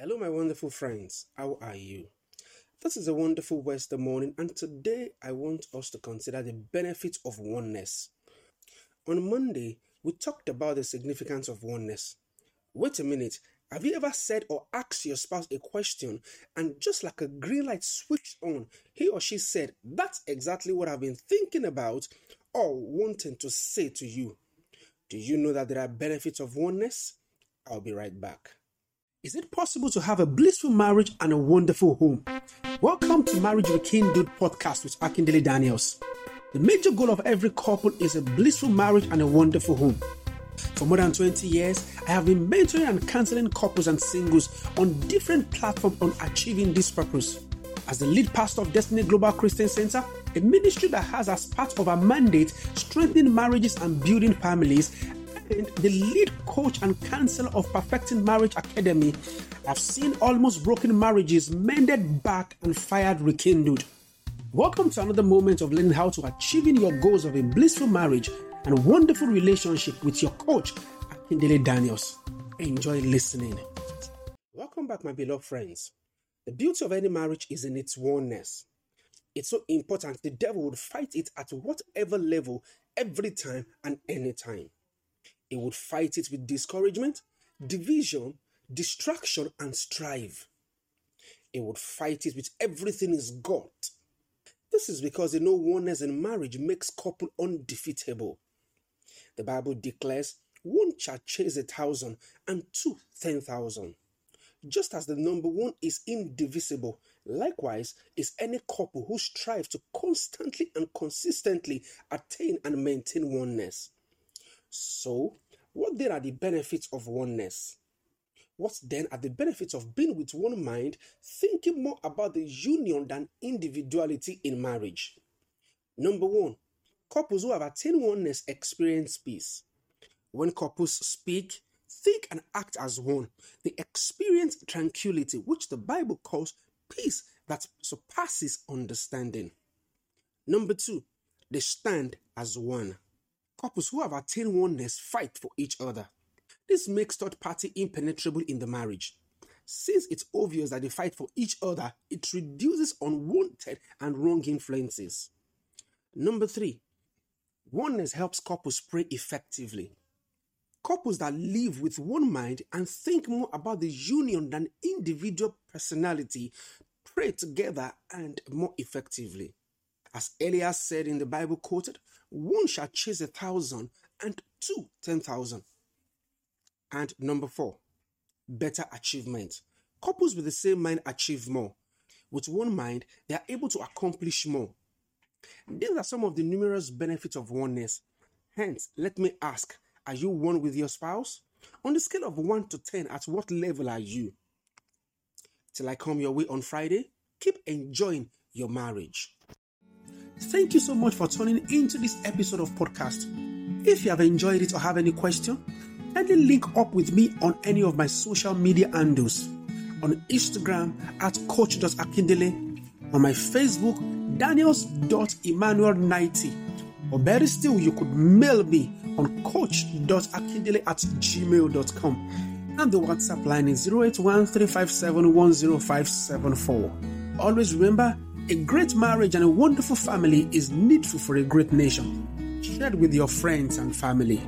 Hello, my wonderful friends. How are you? This is a wonderful Wednesday morning, and today I want us to consider the benefits of oneness. On Monday, we talked about the significance of oneness. Wait a minute, have you ever said or asked your spouse a question and just like a green light switched on, he or she said, That's exactly what I've been thinking about or wanting to say to you? Do you know that there are benefits of oneness? I'll be right back. Is it possible to have a blissful marriage and a wonderful home? Welcome to Marriage Rekindled podcast with Akindele Daniels. The major goal of every couple is a blissful marriage and a wonderful home. For more than 20 years, I have been mentoring and counseling couples and singles on different platforms on achieving this purpose. As the lead pastor of Destiny Global Christian Center, a ministry that has as part of our mandate strengthening marriages and building families, the lead coach and counselor of Perfecting Marriage Academy, I've seen almost broken marriages mended back and fired rekindled. Welcome to another moment of learning how to achieving your goals of a blissful marriage and wonderful relationship with your coach, Akindele Daniels. Enjoy listening. Welcome back, my beloved friends. The beauty of any marriage is in its oneness. It's so important the devil would fight it at whatever level, every time and any time. He would fight it with discouragement, division, distraction, and strife. He would fight it with everything he's got. This is because the no oneness in marriage makes couple undefeatable. The Bible declares one shall chase a thousand and two ten thousand. Just as the number one is indivisible, likewise is any couple who strive to constantly and consistently attain and maintain oneness. So, what then are the benefits of oneness? What then are the benefits of being with one mind, thinking more about the union than individuality in marriage? Number one, couples who have attained oneness experience peace. When couples speak, think, and act as one, they experience tranquility, which the Bible calls peace that surpasses understanding. Number two, they stand as one. Couples who have attained oneness fight for each other. This makes third party impenetrable in the marriage. Since it's obvious that they fight for each other, it reduces unwanted and wrong influences. Number three, oneness helps couples pray effectively. Couples that live with one mind and think more about the union than individual personality pray together and more effectively. As Elias said in the Bible quoted, one shall chase a thousand and two ten thousand. And number four, better achievement. Couples with the same mind achieve more. With one mind, they are able to accomplish more. These are some of the numerous benefits of oneness. Hence, let me ask Are you one with your spouse? On the scale of 1 to 10, at what level are you? Till I come your way on Friday, keep enjoying your marriage. Thank you so much for tuning into this episode of podcast. If you have enjoyed it or have any question, kindly link up with me on any of my social media handles. On Instagram at coach.akindele, on my Facebook, daniels.emmanuel90, or better still, you could mail me on coach.akindele at gmail.com. And the WhatsApp line is 081 Always remember, a great marriage and a wonderful family is needful for a great nation. Share it with your friends and family.